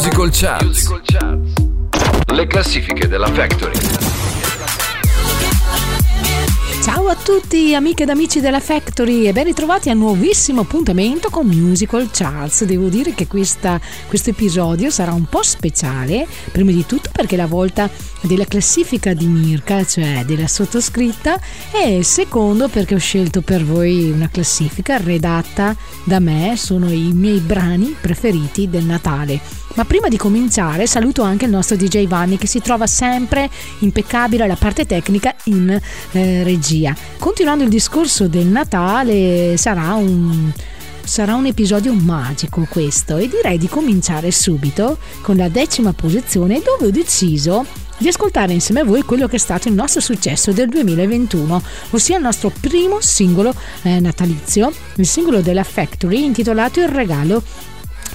Musical Charts. Le classifiche della Factory. Ciao a tutti amiche ed amici della Factory e ben ritrovati al nuovissimo appuntamento con Musical Charts. Devo dire che questa, questo episodio sarà un po' speciale, prima di tutto perché la volta della classifica di Mirka, cioè della sottoscritta, e secondo perché ho scelto per voi una classifica redatta da me, sono i miei brani preferiti del Natale. Ma prima di cominciare saluto anche il nostro DJ Vanni che si trova sempre impeccabile alla parte tecnica in eh, regia. Continuando il discorso del Natale sarà un sarà un episodio magico questo e direi di cominciare subito con la decima posizione dove ho deciso di ascoltare insieme a voi quello che è stato il nostro successo del 2021, ossia il nostro primo singolo eh, natalizio, il singolo della Factory intitolato Il regalo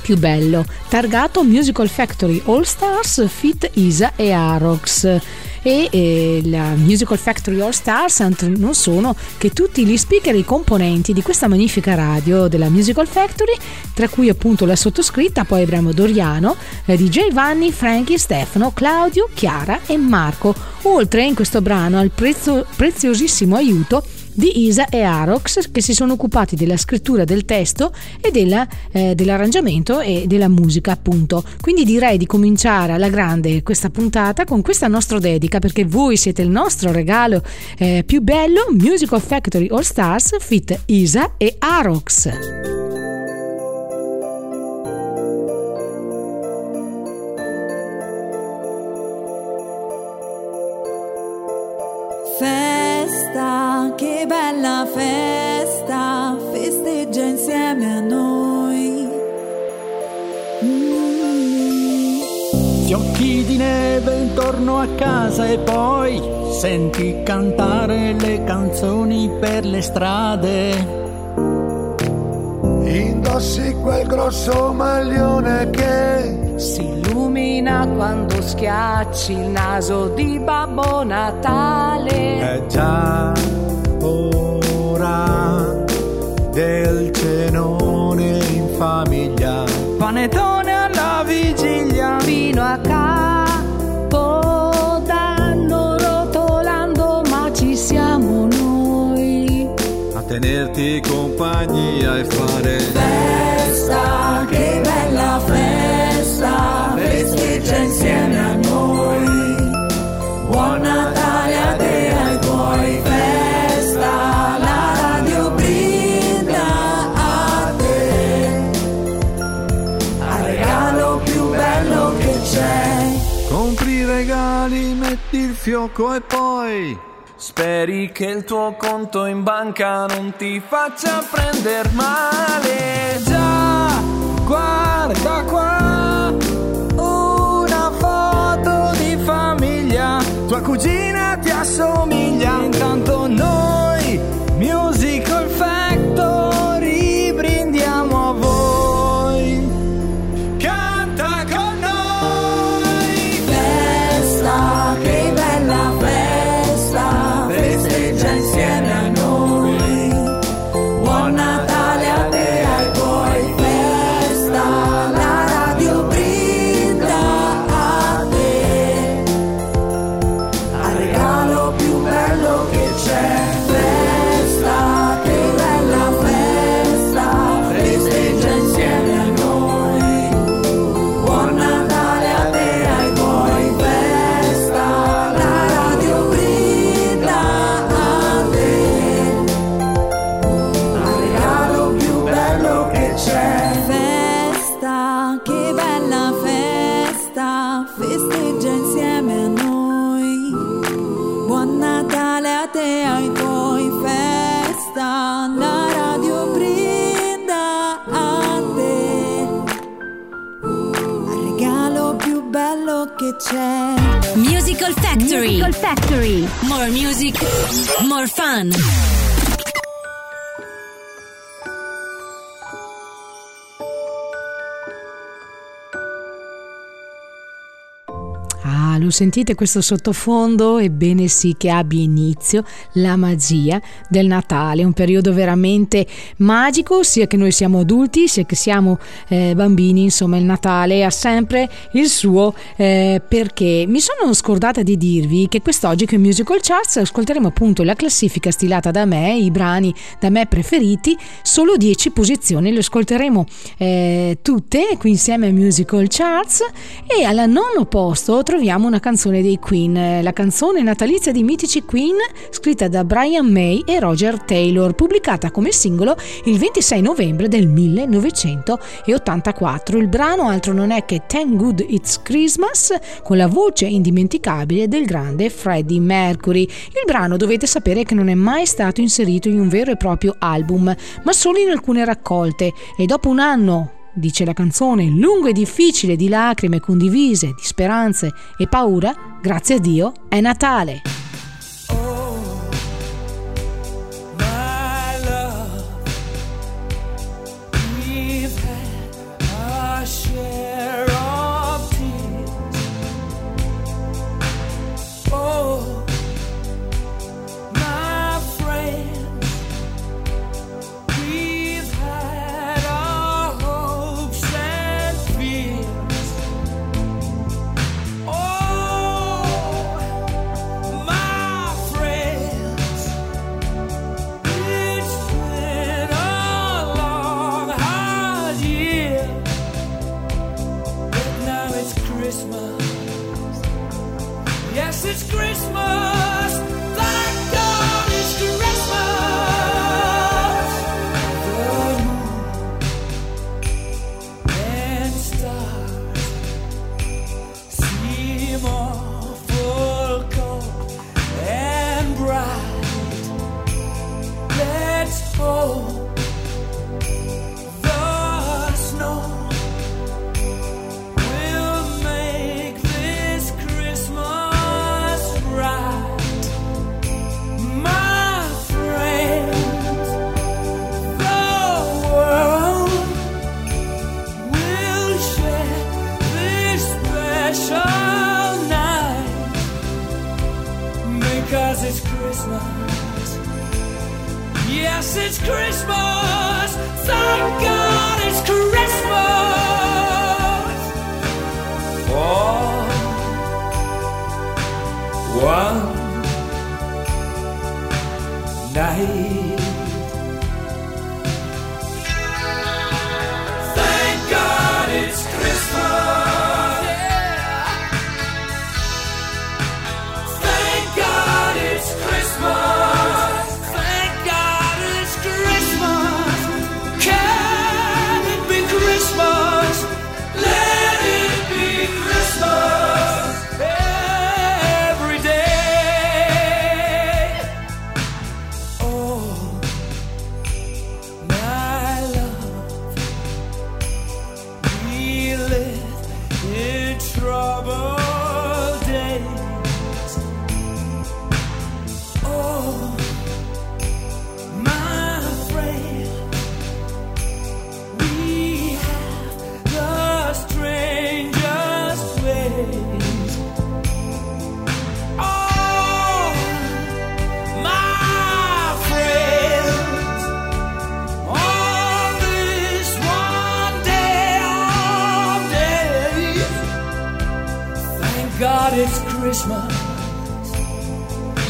più bello, targato Musical Factory All Stars Fit Isa e Arox e eh, la Musical Factory All Stars non sono che tutti gli speaker e i componenti di questa magnifica radio della Musical Factory, tra cui appunto la sottoscritta, poi avremo Doriano, DJ Vanni, Frankie, Stefano, Claudio, Chiara e Marco, oltre in questo brano al prezzo, preziosissimo aiuto di Isa e Arox che si sono occupati della scrittura del testo e della, eh, dell'arrangiamento e della musica appunto. Quindi direi di cominciare alla grande questa puntata con questa nostra dedica perché voi siete il nostro regalo eh, più bello Musical Factory All Stars Fit Isa e Arox. Intorno a casa e poi senti cantare le canzoni per le strade. Indossi quel grosso maglione che si illumina quando schiacci il naso di Babbo Natale. È già ora del cenone in famiglia. Panettone compagnia e fare festa, che bella festa, festeggia insieme a noi. Buon Natale a te e ai tuoi festa, la radio brinda a te. Al regalo più bello che c'è. Compri i regali, metti il fiocco e poi Speri che il tuo conto in banca non ti faccia prendere male. Già, guarda qua, una foto di famiglia. Tua cugina ti assomiglia. Intanto noi, sentite questo sottofondo? Ebbene sì che abbia inizio la magia del Natale, un periodo veramente magico, sia che noi siamo adulti, sia che siamo eh, bambini, insomma il Natale ha sempre il suo eh, perché. Mi sono scordata di dirvi che quest'oggi con Musical Charts ascolteremo appunto la classifica stilata da me, i brani da me preferiti, solo 10 posizioni, le ascolteremo eh, tutte qui insieme a Musical Charts e al nono posto troviamo una canzone dei Queen, la canzone natalizia di mitici Queen scritta da Brian May e Roger Taylor, pubblicata come singolo il 26 novembre del 1984. Il brano altro non è che Thank Good It's Christmas con la voce indimenticabile del grande Freddie Mercury. Il brano dovete sapere che non è mai stato inserito in un vero e proprio album, ma solo in alcune raccolte e dopo un anno dice la canzone, lungo e difficile di lacrime condivise, di speranze e paura, grazie a Dio, è Natale. Christmas.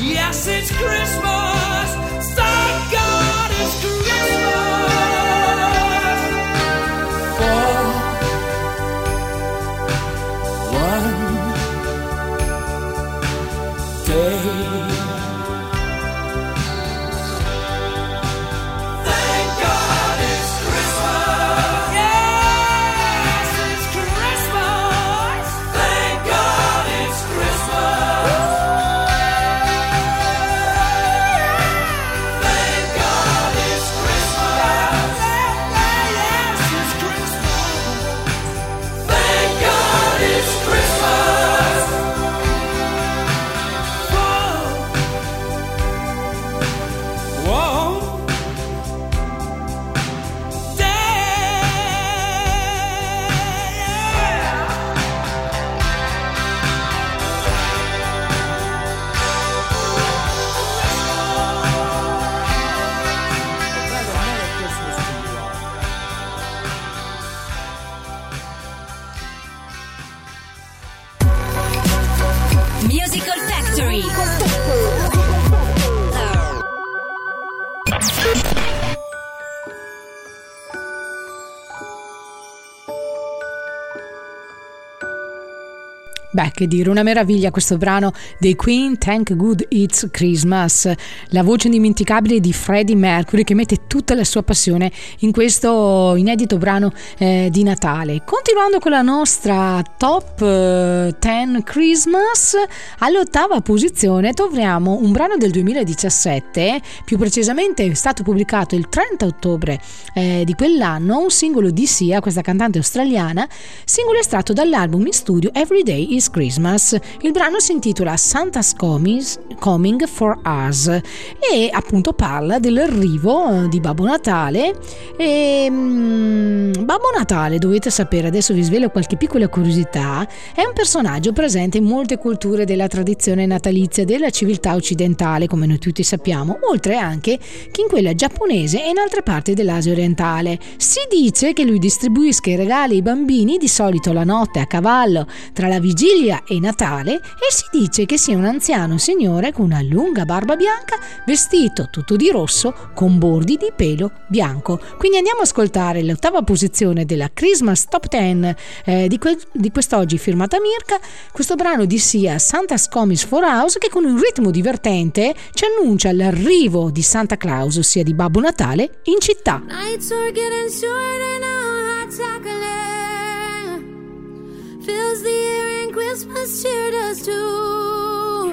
Yes, it's Christmas. Thank God it's Christmas. Beh, che dire, una meraviglia questo brano dei Queen Thank Good It's Christmas, la voce indimenticabile di Freddie Mercury che mette tutta la sua passione in questo inedito brano eh, di Natale. Continuando con la nostra top 10 eh, Christmas, all'ottava posizione troviamo un brano del 2017, più precisamente è stato pubblicato il 30 ottobre eh, di quell'anno, un singolo di Sia, questa cantante australiana, singolo estratto dall'album in studio Everyday is Christmas. Il brano si intitola Santa's Coming for Us e appunto parla dell'arrivo eh, di Babbo Natale. E, um, Babbo Natale, dovete sapere, adesso vi svelo qualche piccola curiosità, è un personaggio presente in molte culture della tradizione natalizia della civiltà occidentale, come noi tutti sappiamo, oltre anche che in quella giapponese e in altre parti dell'Asia orientale. Si dice che lui distribuisca i regali ai bambini di solito la notte a cavallo tra la vigilia vigilia e Natale e si dice che sia un anziano signore con una lunga barba bianca vestito tutto di rosso con bordi di pelo bianco. Quindi andiamo ad ascoltare l'ottava posizione della Christmas Top 10 eh, di, que- di, quest'oggi firmata Mirka, questo brano di Sia Santa's Comis for House che con un ritmo divertente ci annuncia l'arrivo di Santa Claus, ossia di Babbo Natale, in città. Fills the air Christmas cheer does too.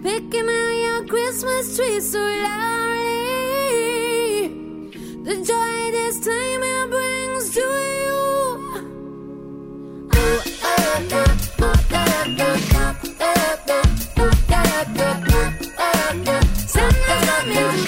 Picking out your Christmas tree so loudly. The joy this time it brings to you. Oh, oh, oh, coming to town. to the deer in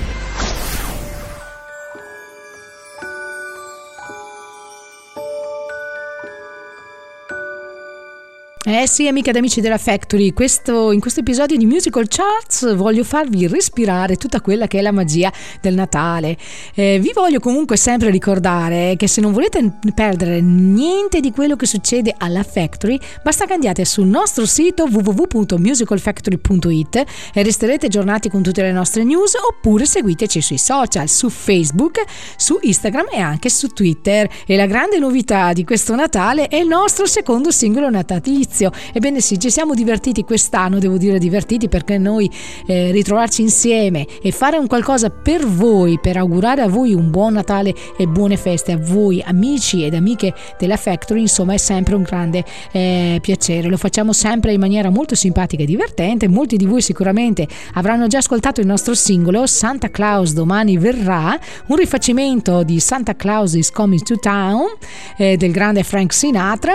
Eh sì, amiche ed amici della Factory, questo, in questo episodio di Musical Charts voglio farvi respirare tutta quella che è la magia del Natale. Eh, vi voglio comunque sempre ricordare che se non volete perdere niente di quello che succede alla Factory, basta che andiate sul nostro sito www.musicalfactory.it e resterete aggiornati con tutte le nostre news oppure seguiteci sui social, su Facebook, su Instagram e anche su Twitter. E la grande novità di questo Natale è il nostro secondo singolo natalizio inizio. Ebbene sì, ci siamo divertiti quest'anno, devo dire divertiti perché noi eh, ritrovarci insieme e fare un qualcosa per voi, per augurare a voi un buon Natale e buone feste a voi amici ed amiche della Factory, insomma è sempre un grande eh, piacere. Lo facciamo sempre in maniera molto simpatica e divertente. Molti di voi sicuramente avranno già ascoltato il nostro singolo Santa Claus domani verrà, un rifacimento di Santa Claus is Coming to Town eh, del grande Frank Sinatra.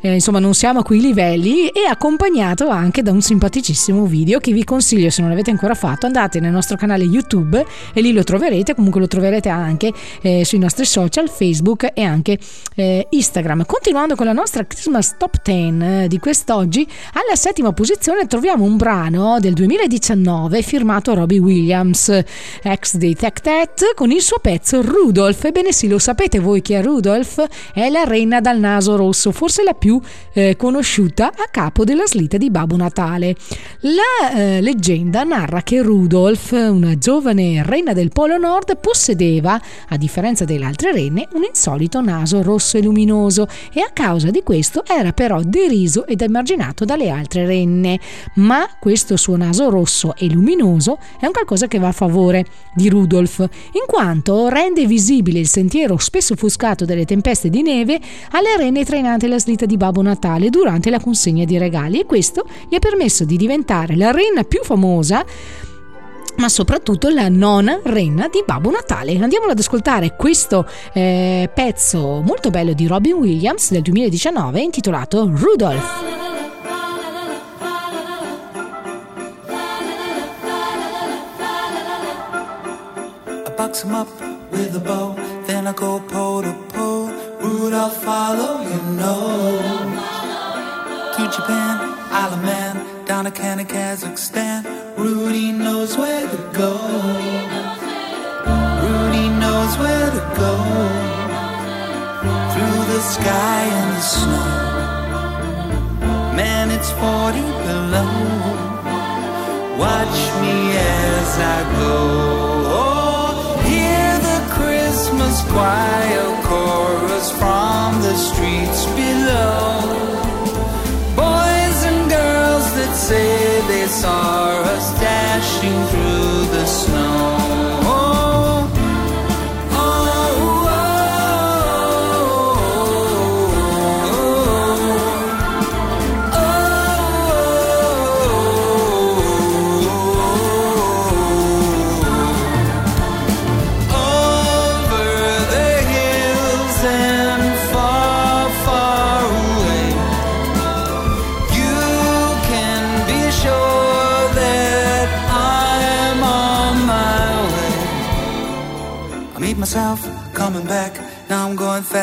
Eh, insomma non siamo qui lì livelli e accompagnato anche da un simpaticissimo video che vi consiglio se non l'avete ancora fatto. Andate nel nostro canale YouTube e lì lo troverete. Comunque lo troverete anche eh, sui nostri social Facebook e anche eh, Instagram. Continuando con la nostra Christmas Top 10 eh, di quest'oggi alla settima posizione troviamo un brano del 2019 firmato Robbie Williams ex dei Tech Tat con il suo pezzo Rudolph. Ebbene sì lo sapete voi chi è Rudolph? È la reina dal naso rosso forse la più eh, conosciuta conosciuta a capo della slitta di Babbo Natale. La eh, leggenda narra che Rudolf, una giovane reina del Polo Nord, possedeva, a differenza delle altre renne, un insolito naso rosso e luminoso e a causa di questo era però deriso ed emarginato dalle altre renne. Ma questo suo naso rosso e luminoso è un qualcosa che va a favore di Rudolf, in quanto rende visibile il sentiero spesso offuscato dalle tempeste di neve alle renne trainate la slitta di Babbo Natale durante la consegna di regali e questo gli ha permesso di diventare la renna più famosa ma soprattutto la nona renna di Babbo Natale. Andiamo ad ascoltare questo eh, pezzo molto bello di Robin Williams del 2019 intitolato Rudolph. box him up with a bow. Then I go pole to pole. Rudolph, follow you know. To Japan, Isle of Man, down to Canada, Kazakhstan. Rudy knows where to go. Rudy knows where to go. Through the sky and the snow. Man, it's 40 below. Watch me as I go. Oh, hear the Christmas choir chorus from the streets below say they saw us dashing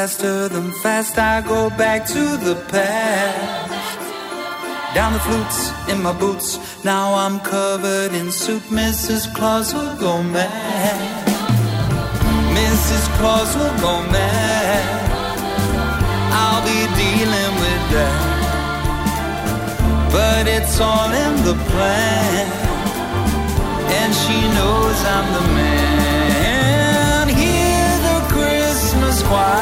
faster than fast. I go back to the past. Down the flutes in my boots. Now I'm covered in soup. Mrs. Claus will go mad. Mrs. Claus will go mad. I'll be dealing with that. But it's all in the plan. And she knows I'm the man. Hear the Christmas choir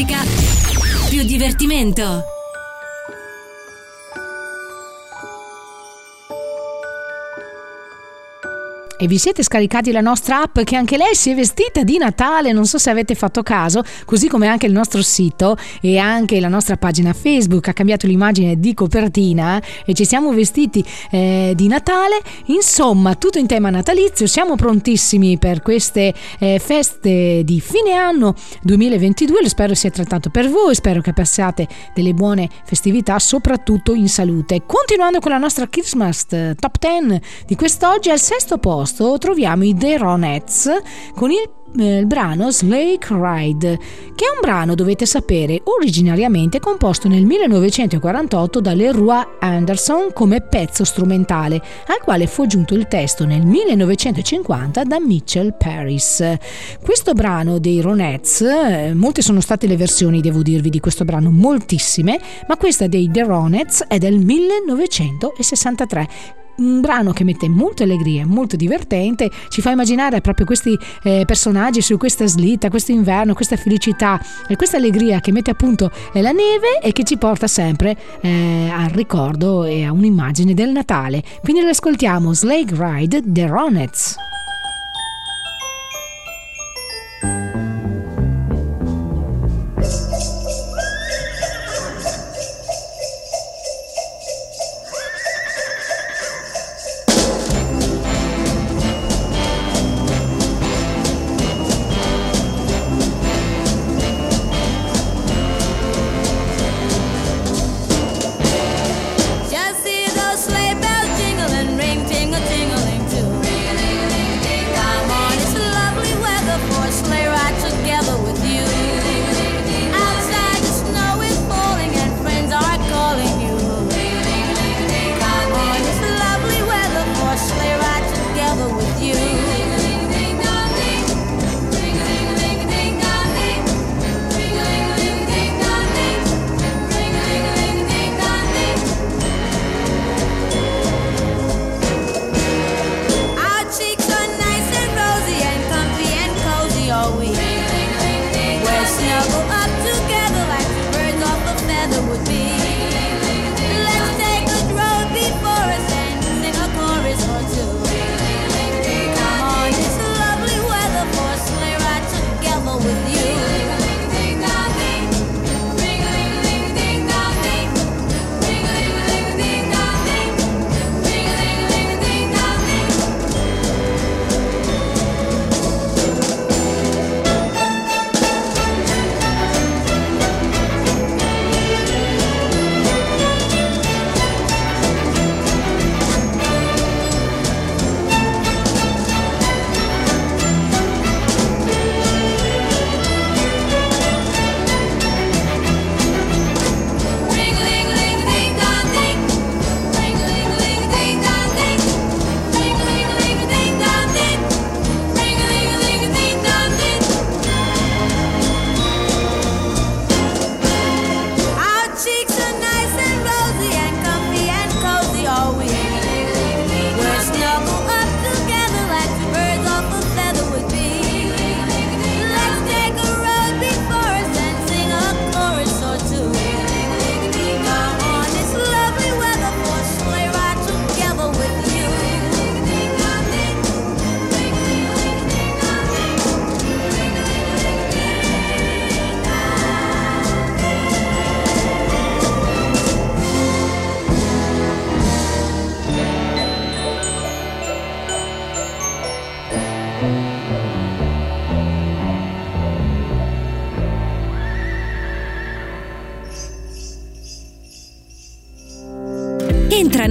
musica, più divertimento. E vi siete scaricati la nostra app che anche lei si è vestita di Natale, non so se avete fatto caso, così come anche il nostro sito e anche la nostra pagina Facebook ha cambiato l'immagine di copertina e ci siamo vestiti eh, di Natale, insomma tutto in tema natalizio, siamo prontissimi per queste eh, feste di fine anno 2022, lo spero sia trattato per voi, spero che passiate delle buone festività soprattutto in salute. Continuando con la nostra Christmas eh, Top 10 di quest'oggi al sesto posto posto troviamo i The Ronettes con il eh, il brano Slake Ride, che è un brano, dovete sapere, originariamente composto nel 1948 da Leroy Anderson come pezzo strumentale, al quale fu aggiunto il testo nel 1950 da Mitchell Paris. Questo brano dei Ronettes, eh, molte sono state le versioni, devo dirvi, di questo brano, moltissime, ma questa dei The Ronettes è del 1963 un brano che mette molta allegria, molto divertente, ci fa immaginare proprio questi eh, personaggi su questa slitta, questo inverno, questa felicità e questa allegria che mette appunto eh, la neve e che ci porta sempre eh, al ricordo e a un'immagine del Natale. Quindi lo ascoltiamo, Slake Ride, The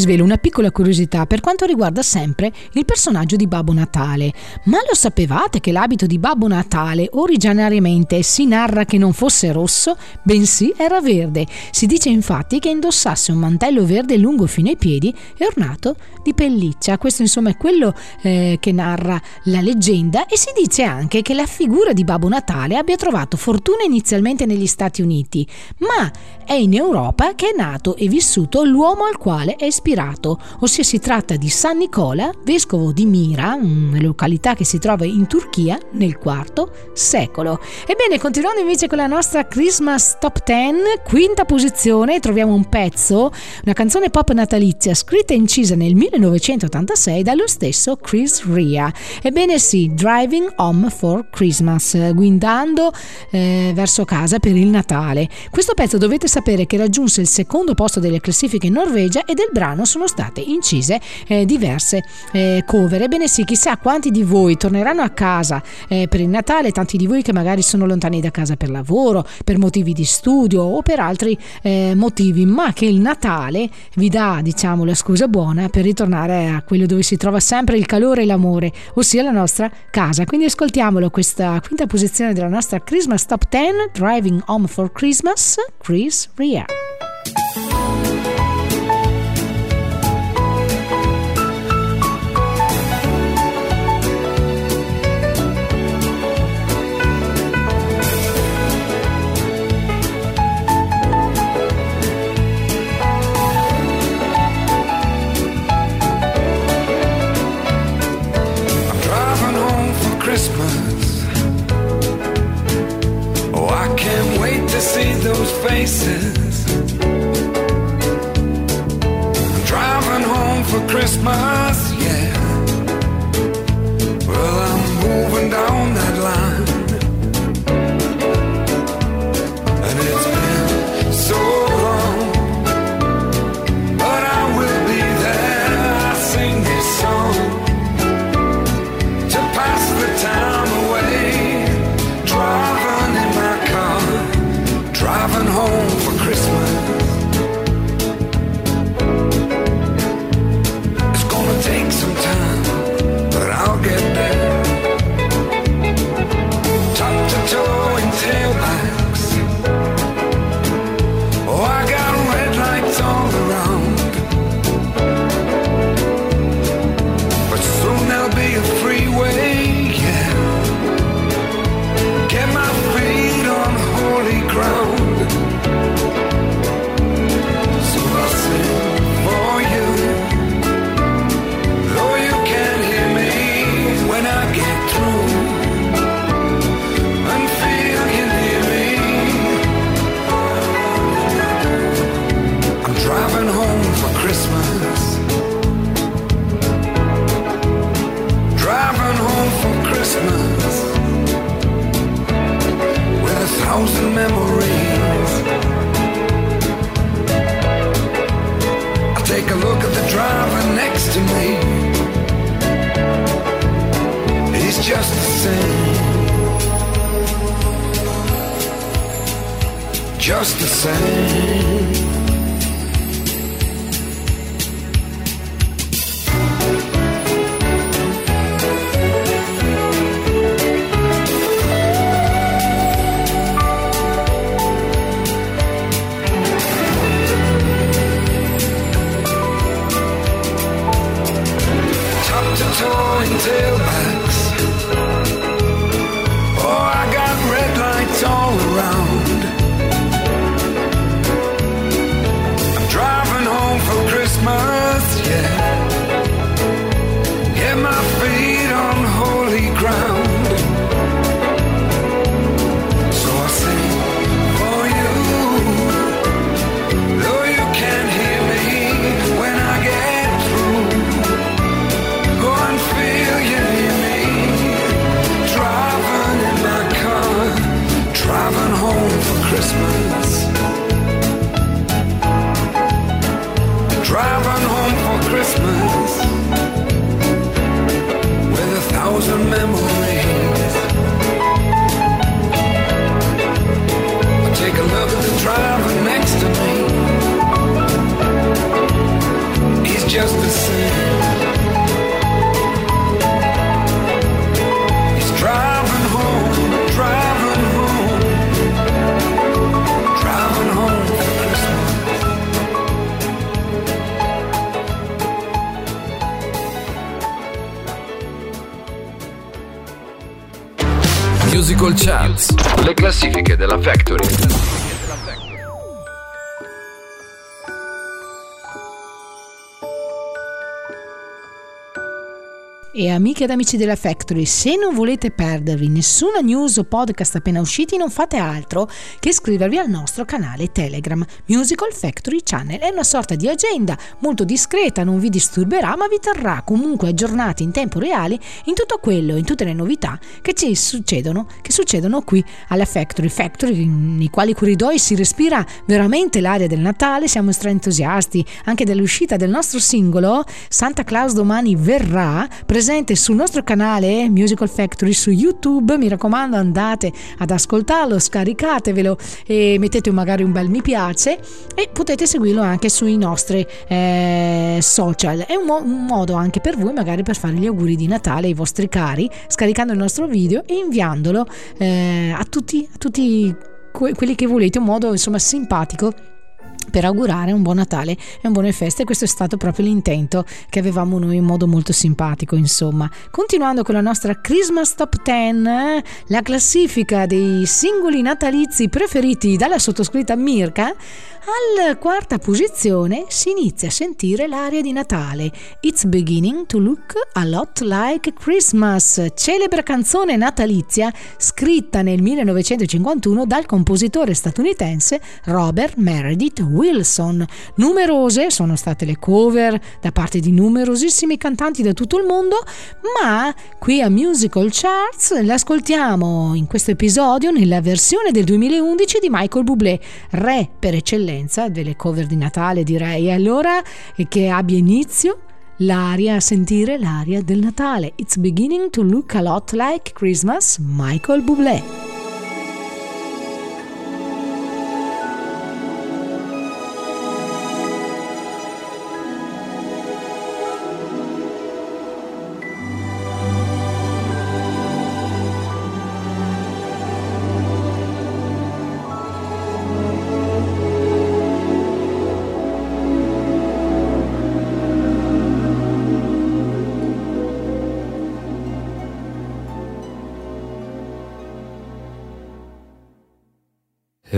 Svelo una piccola curiosità per quanto riguarda sempre il personaggio di Babbo Natale. Ma lo sapevate che l'abito di Babbo Natale originariamente si narra che non fosse rosso, bensì era verde? Si dice infatti che indossasse un mantello verde lungo fino ai piedi e ornato di pelliccia. Questo insomma è quello eh, che narra la leggenda e si dice anche che la figura di Babbo Natale abbia trovato fortuna inizialmente negli Stati Uniti, ma è in Europa che è nato e vissuto l'uomo al quale è ispirato, ossia si tratta di San Nicola, vescovo di Mira, una località che si trova in Turchia nel IV secolo. Ebbene, continuando invece con la nostra Christmas Top 10, quinta posizione, troviamo un pezzo, una canzone pop natalizia scritta e incisa nel 1986 dallo stesso Chris Ria. Ebbene sì, Driving Home for Christmas, guidando eh, verso casa per il Natale. Questo pezzo dovete sapere che raggiunse il secondo posto delle classifiche in Norvegia e del brano sono state incise eh, diverse eh, cover. Ebbene sì, chissà quanti di voi torneranno a casa eh, per il Natale, tanti di voi che magari sono lontani da casa per lavoro, per motivi di studio o per altri eh, motivi, ma che il Natale vi dà, diciamo, la scusa buona per ritornare a quello dove si trova sempre il calore e l'amore, ossia la nostra casa. Quindi ascoltiamolo questa quinta posizione della nostra Christmas Top 10, Driving Home for Christmas, Chris See those faces. I'm driving home for Christmas, yeah. Well, I'm moving down that line. And it's been so just the same. He's driving home, driving home, driving home for Christmas. Musical Chance, le classifiche della Factory. E amiche ed amici della Factory, se non volete perdervi nessuna news o podcast appena usciti, non fate altro che iscrivervi al nostro canale Telegram Musical Factory Channel. È una sorta di agenda molto discreta, non vi disturberà, ma vi terrà comunque aggiornati in tempo reale in tutto quello, in tutte le novità che ci succedono, che succedono qui alla Factory. Factory nei quali corridoi si respira veramente l'aria del Natale, siamo stra entusiasti anche dell'uscita del nostro singolo Santa Claus domani verrà presente sul nostro canale Musical Factory su YouTube. Mi raccomando, andate ad ascoltarlo, scaricatevelo e mettete magari un bel mi piace e potete seguirlo anche sui nostri eh, social. È un, mo- un, modo anche per voi, magari per fare gli auguri di Natale ai vostri cari, scaricando il nostro video e inviandolo eh, a tutti, a tutti que- quelli che volete, un modo insomma simpatico per augurare un buon Natale e un buone feste. Questo è stato proprio l'intento che avevamo noi in modo molto simpatico, insomma. Continuando con la nostra Christmas Top 10, eh, la classifica dei singoli natalizi preferiti dalla sottoscritta Mirka, alla quarta posizione si inizia a sentire l'aria di Natale. It's beginning to look a lot like Christmas, celebre canzone natalizia scritta nel 1951 dal compositore statunitense Robert Meredith Wilson. Numerose sono state le cover da parte di numerosissimi cantanti da tutto il mondo, ma qui a Musical Charts l'ascoltiamo in questo episodio nella versione del 2011 di Michael Bublé, re per eccellenza delle cover di Natale direi. E allora che abbia inizio l'aria, a sentire l'aria del Natale. It's beginning to look a lot like Christmas, Michael Bublé.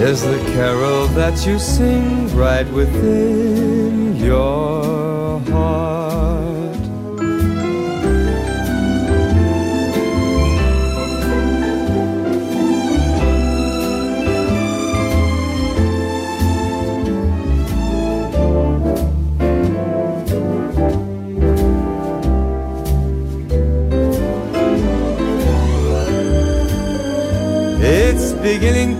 is the carol that you sing right within your heart. It's beginning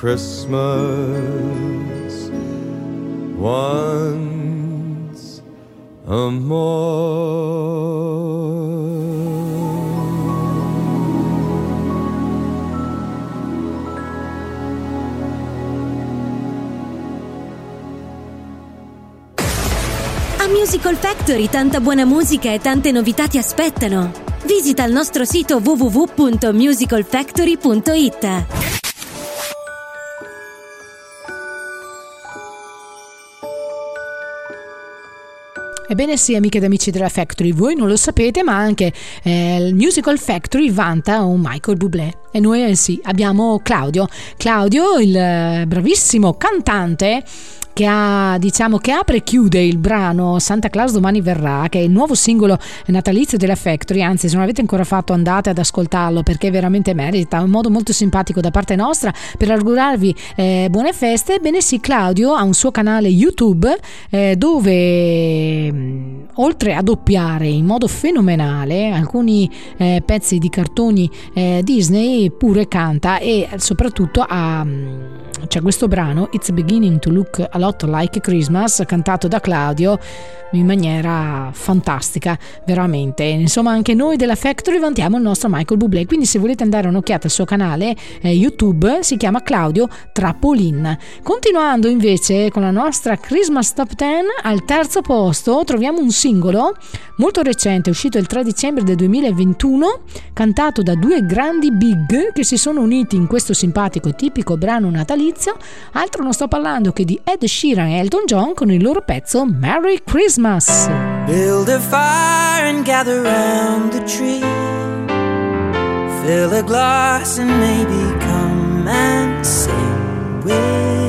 Christmas once a A Musical Factory tanta buona musica e tante novità ti aspettano. Visita il nostro sito www.musicalfactory.it. Ebbene sì, amiche ed amici della Factory, voi non lo sapete, ma anche eh, il Musical Factory vanta un Michael Bublé. E noi eh, sì, abbiamo Claudio. Claudio, il eh, bravissimo cantante che ha, diciamo, che apre e chiude il brano Santa Claus domani verrà, che è il nuovo singolo natalizio della Factory. Anzi, se non l'avete ancora fatto, andate ad ascoltarlo perché veramente merita. Un modo molto simpatico da parte nostra per augurarvi eh, buone feste. Ebbene sì, Claudio ha un suo canale YouTube eh, dove mh, oltre a doppiare in modo fenomenale alcuni eh, pezzi di cartoni eh, Disney, pure canta e soprattutto ha c'è questo brano It's Beginning to Look a Lot Like Christmas cantato da Claudio in maniera fantastica veramente. Insomma anche noi della Factory vantiamo il nostro Michael Bublé. Quindi se volete andare un'occhiata al suo canale eh, YouTube si chiama Claudio Trappolin continuando invece con la nostra Christmas Top 10 al terzo posto troviamo un singolo molto recente uscito il 3 dicembre del 2021 cantato da due grandi big che si sono uniti in questo simpatico e tipico brano natalizio. Altro non sto parlando che di Ed Sheeran e Elton John con il loro pezzo Merry Christmas Build a fire and gather round the tree. Fill a glass and maybe come and sing with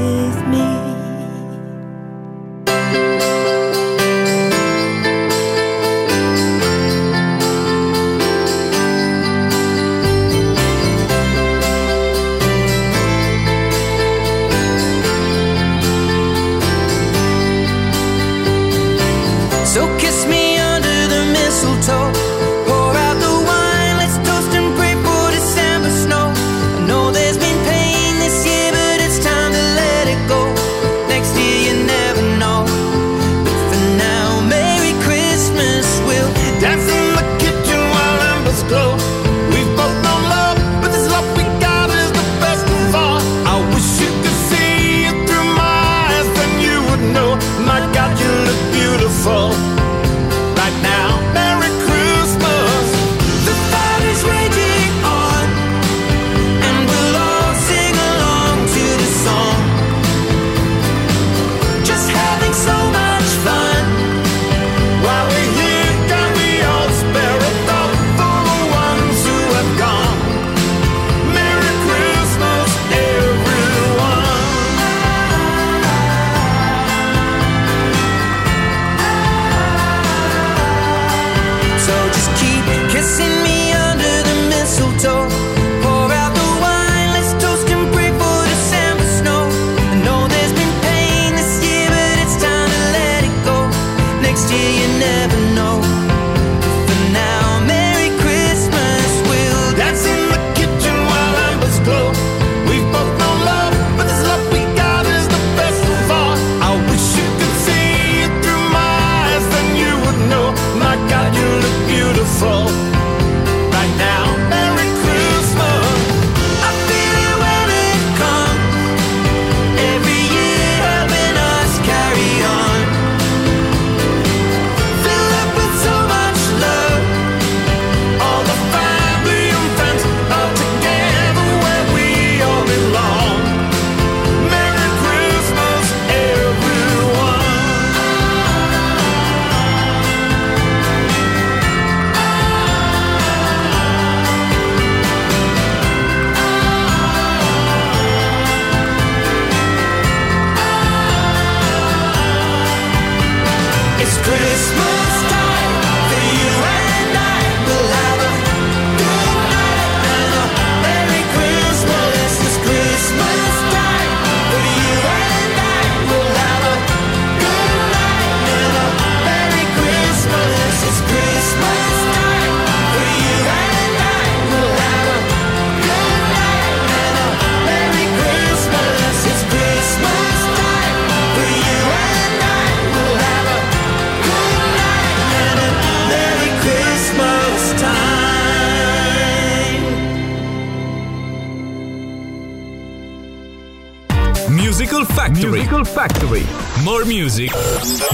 music,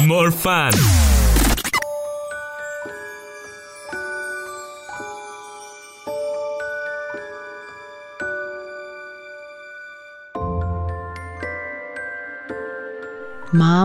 more fun.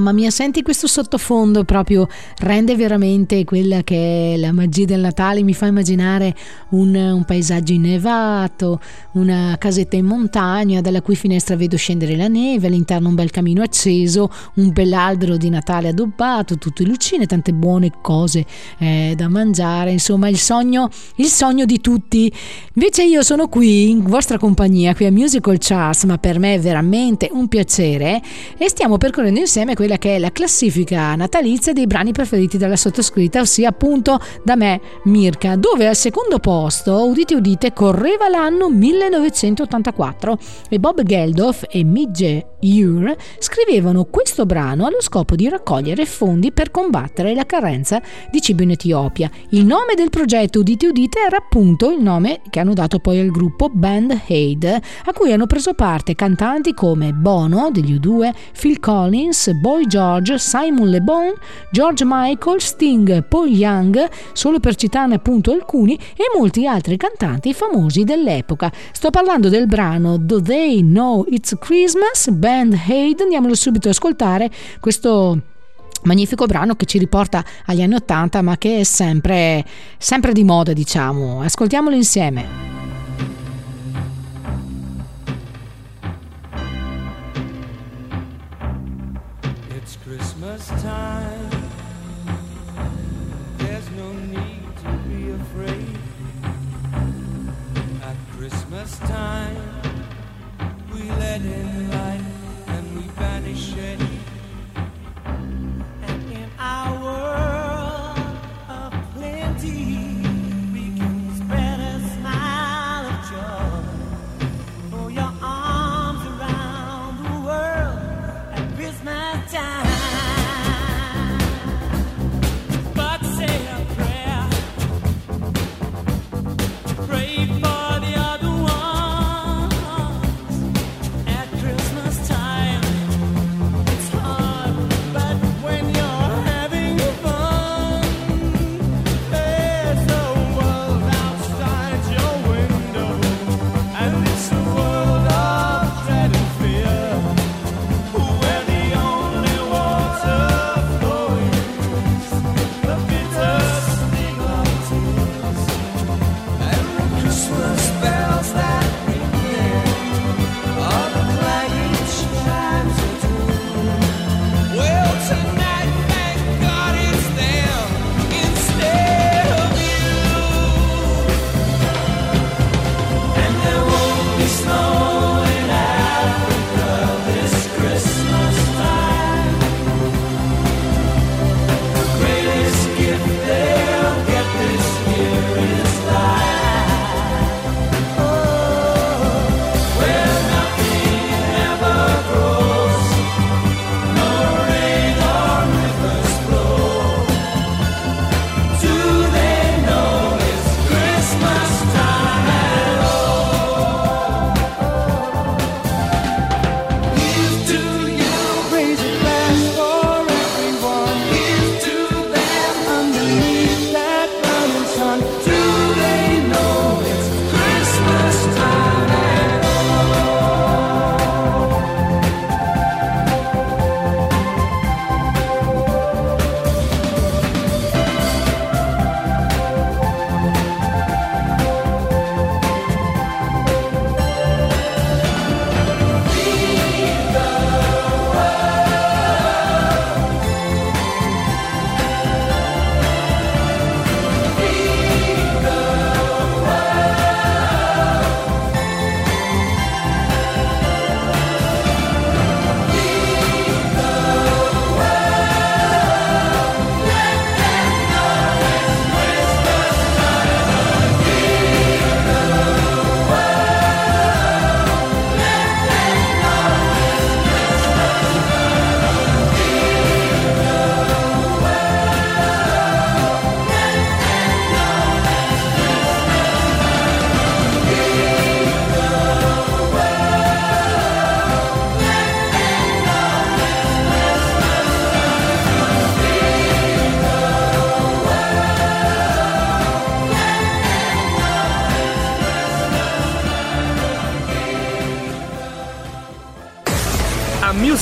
Mamma mia, senti questo sottofondo proprio rende veramente quella che è la magia del Natale, mi fa immaginare un, un, paesaggio innevato, una casetta in montagna dalla cui finestra vedo scendere la neve, all'interno un bel camino acceso, un bell'albero di Natale addobbato, tutto in lucine, tante buone cose eh, da mangiare, insomma il sogno, il sogno di tutti. Invece io sono qui in vostra compagnia, qui a Musical Charts, ma per me è veramente un piacere e stiamo percorrendo insieme insieme quella che è la classifica natalizia dei brani preferiti dalla sottoscritta, ossia appunto da me Mirka, dove al secondo posto, udite udite, correva l'anno 1984 e Bob Geldof e Midge Ure scrivevano questo brano allo scopo di raccogliere fondi per combattere la carenza di cibo in Etiopia. Il nome del progetto Udite Udite era appunto il nome che hanno dato poi al gruppo Band Aid, a cui hanno preso parte cantanti come Bono degli U2, Phil Collins, Boy George, Simon Le Bon, George Michael, Sting, Paul Young, solo per citarne appunto alcuni, e molti altri cantanti famosi dell'epoca. Sto parlando del brano Do They Know It's Christmas, Band Aid, andiamolo subito ad ascoltare questo magnifico brano che ci riporta agli anni Ottanta ma che è sempre, sempre di moda diciamo. Ascoltiamolo insieme.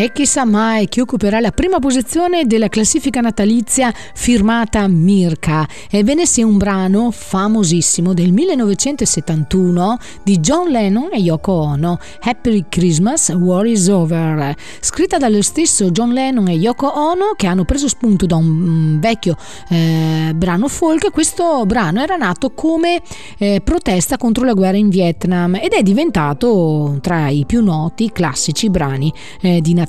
E chissà mai chi occuperà la prima posizione della classifica natalizia firmata Mirka. Ebbene sia un brano famosissimo del 1971 di John Lennon e Yoko Ono, Happy Christmas, War is Over, scritta dallo stesso John Lennon e Yoko Ono che hanno preso spunto da un vecchio eh, brano folk. Questo brano era nato come eh, protesta contro la guerra in Vietnam ed è diventato tra i più noti classici brani eh, di Natale.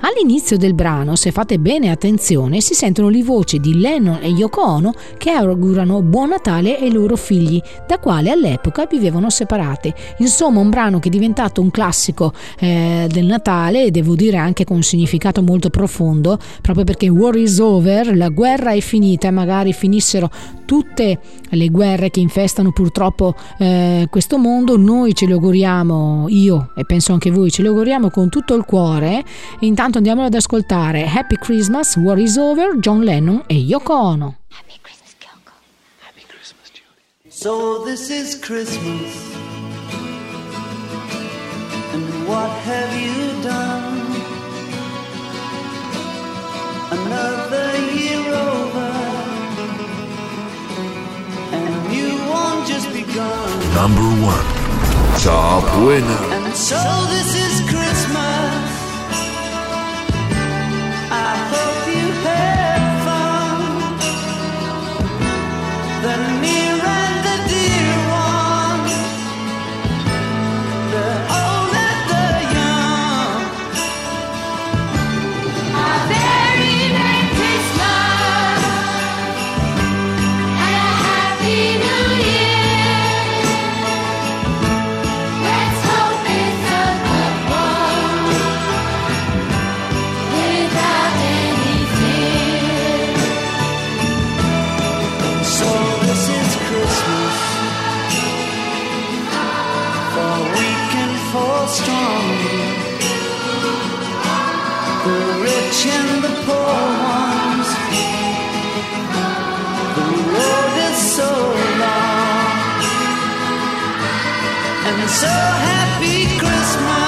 All'inizio del brano, se fate bene attenzione, si sentono le voci di Lennon e Yoko Ono che augurano buon Natale ai loro figli, da quale all'epoca vivevano separate. Insomma, un brano che è diventato un classico eh, del Natale e devo dire anche con un significato molto profondo, proprio perché War is over, la guerra è finita e magari finissero tutte le guerre che infestano purtroppo eh, questo mondo, noi ce le auguriamo, io e penso anche voi, ce le auguriamo con tutto il cuore. Intanto andiamo ad ascoltare Happy Christmas, War is Over, John Lennon e Yoko Ono. So this is Christmas. And what have you done? Another year over. And you won't just begun. Number one. Top winner. And so this is Christmas. And so happy Christmas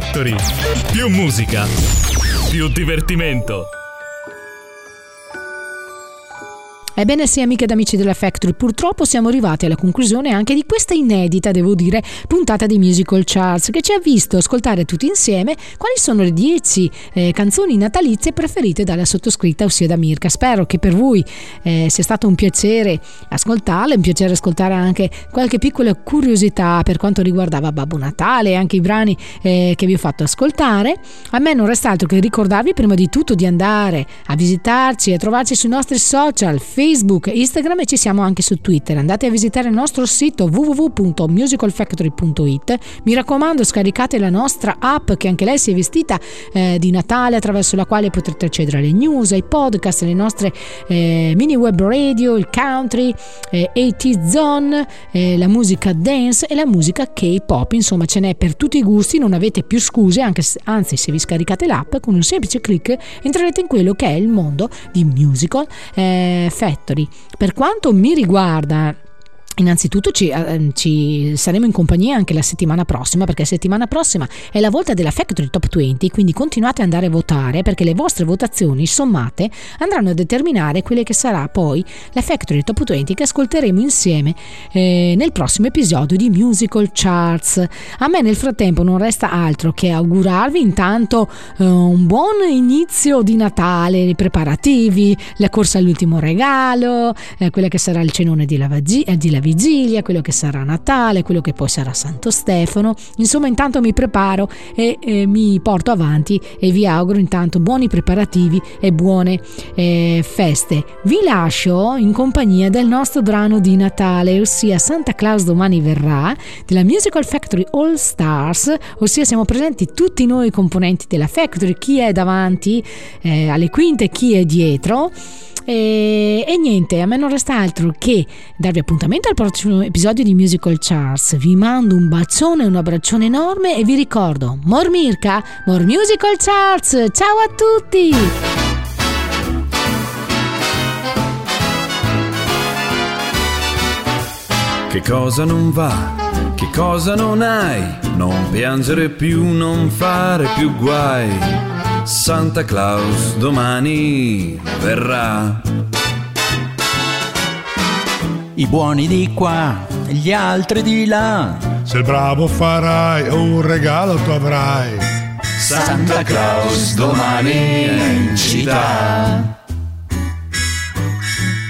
Factory. Più musica, più divertimento. Ebbene sì, amiche ed amici della Factory, purtroppo siamo arrivati alla conclusione anche di questa inedita, devo dire, puntata di Musical Charts che ci ha visto ascoltare tutti insieme quali sono le 10 eh, canzoni natalizie preferite dalla sottoscritta, ossia da Mirka. Spero che per voi eh, sia stato un piacere ascoltarle, un piacere ascoltare anche qualche piccola curiosità per quanto riguardava Babbo Natale e anche i brani eh, che vi ho fatto ascoltare. A me non resta altro che ricordarvi prima di tutto di andare a visitarci e trovarci sui nostri social, Facebook, Instagram e ci siamo anche su Twitter. Andate a visitare il nostro sito www.musicalfactory.it. Mi raccomando, scaricate la nostra app che anche lei si è vestita eh, di Natale attraverso la quale potrete accedere alle news, ai podcast, alle nostre eh, mini web radio, il country, eh, AT Zone, eh, la musica dance e la musica K-pop. Insomma, ce n'è per tutti i gusti, non avete più scuse, se, anzi se vi scaricate l'app con un semplice clic entrerete in quello che è il mondo di Musical eh, Factory. Per quanto mi riguarda, Innanzitutto ci, eh, ci, saremo in compagnia anche la settimana prossima perché settimana prossima è la volta della Factory Top 20 quindi continuate ad andare a votare perché le vostre votazioni sommate andranno a determinare quelle che sarà poi la Factory Top 20 che ascolteremo insieme eh, nel prossimo episodio di Musical Charts. A me nel frattempo non resta altro che augurarvi intanto eh, un buon inizio di Natale, i preparativi, la corsa all'ultimo regalo, eh, quella che sarà il cenone di la, di la vigilia, quello che sarà Natale, quello che poi sarà Santo Stefano. Insomma, intanto mi preparo e eh, mi porto avanti e vi auguro intanto buoni preparativi e buone eh, feste. Vi lascio in compagnia del nostro brano di Natale, ossia Santa Claus domani verrà, della Musical Factory All Stars, ossia siamo presenti tutti noi componenti della Factory, chi è davanti eh, alle quinte, chi è dietro. E, e, niente, a me non resta altro che darvi appuntamento al prossimo episodio di Musical Charts. Vi mando un bacione, un abbraccione enorme e vi ricordo, More Mirka, More Musical Charts. Ciao a tutti! Che cosa non va? Che cosa non hai? Non piangere più, non fare più guai. Santa Claus domani verrà. I buoni di qua, gli altri di là. Se bravo farai, un regalo tu avrai. Santa Claus domani è in città.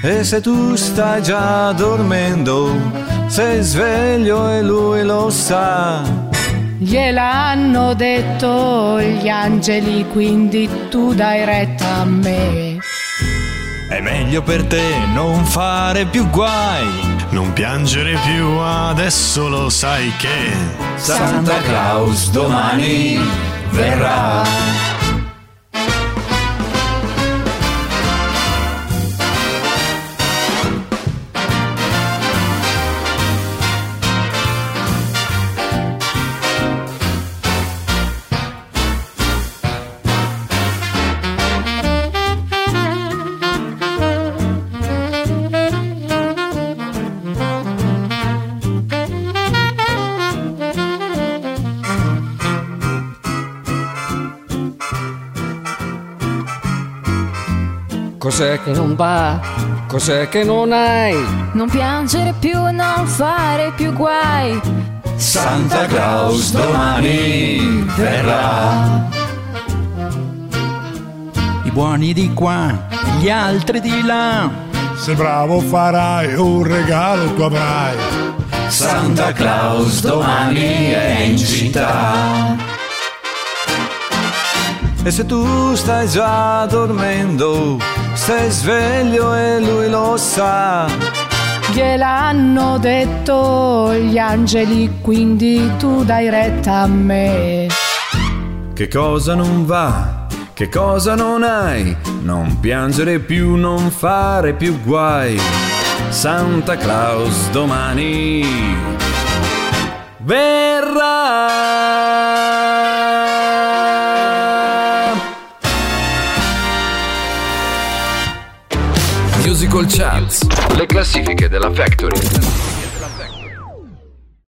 E se tu stai già dormendo, sei sveglio e lui lo sa. Gliel'hanno detto gli angeli, quindi tu dai retta a me. È meglio per te non fare più guai. Non piangere più, adesso lo sai che Santa Claus domani verrà. Cos'è che non va? Cos'è che non hai? Non piangere più, non fare più guai. Santa Claus domani verrà. I buoni di qua, gli altri di là. Se bravo farai, un regalo tu avrai. Santa Claus domani è in città. E se tu stai già dormendo, sei sveglio e lui lo sa. Gliel'hanno detto gli angeli, quindi tu dai retta a me. Che cosa non va? Che cosa non hai? Non piangere più, non fare più guai. Santa Claus domani verrà. Musical Charts, le classifiche della Factory.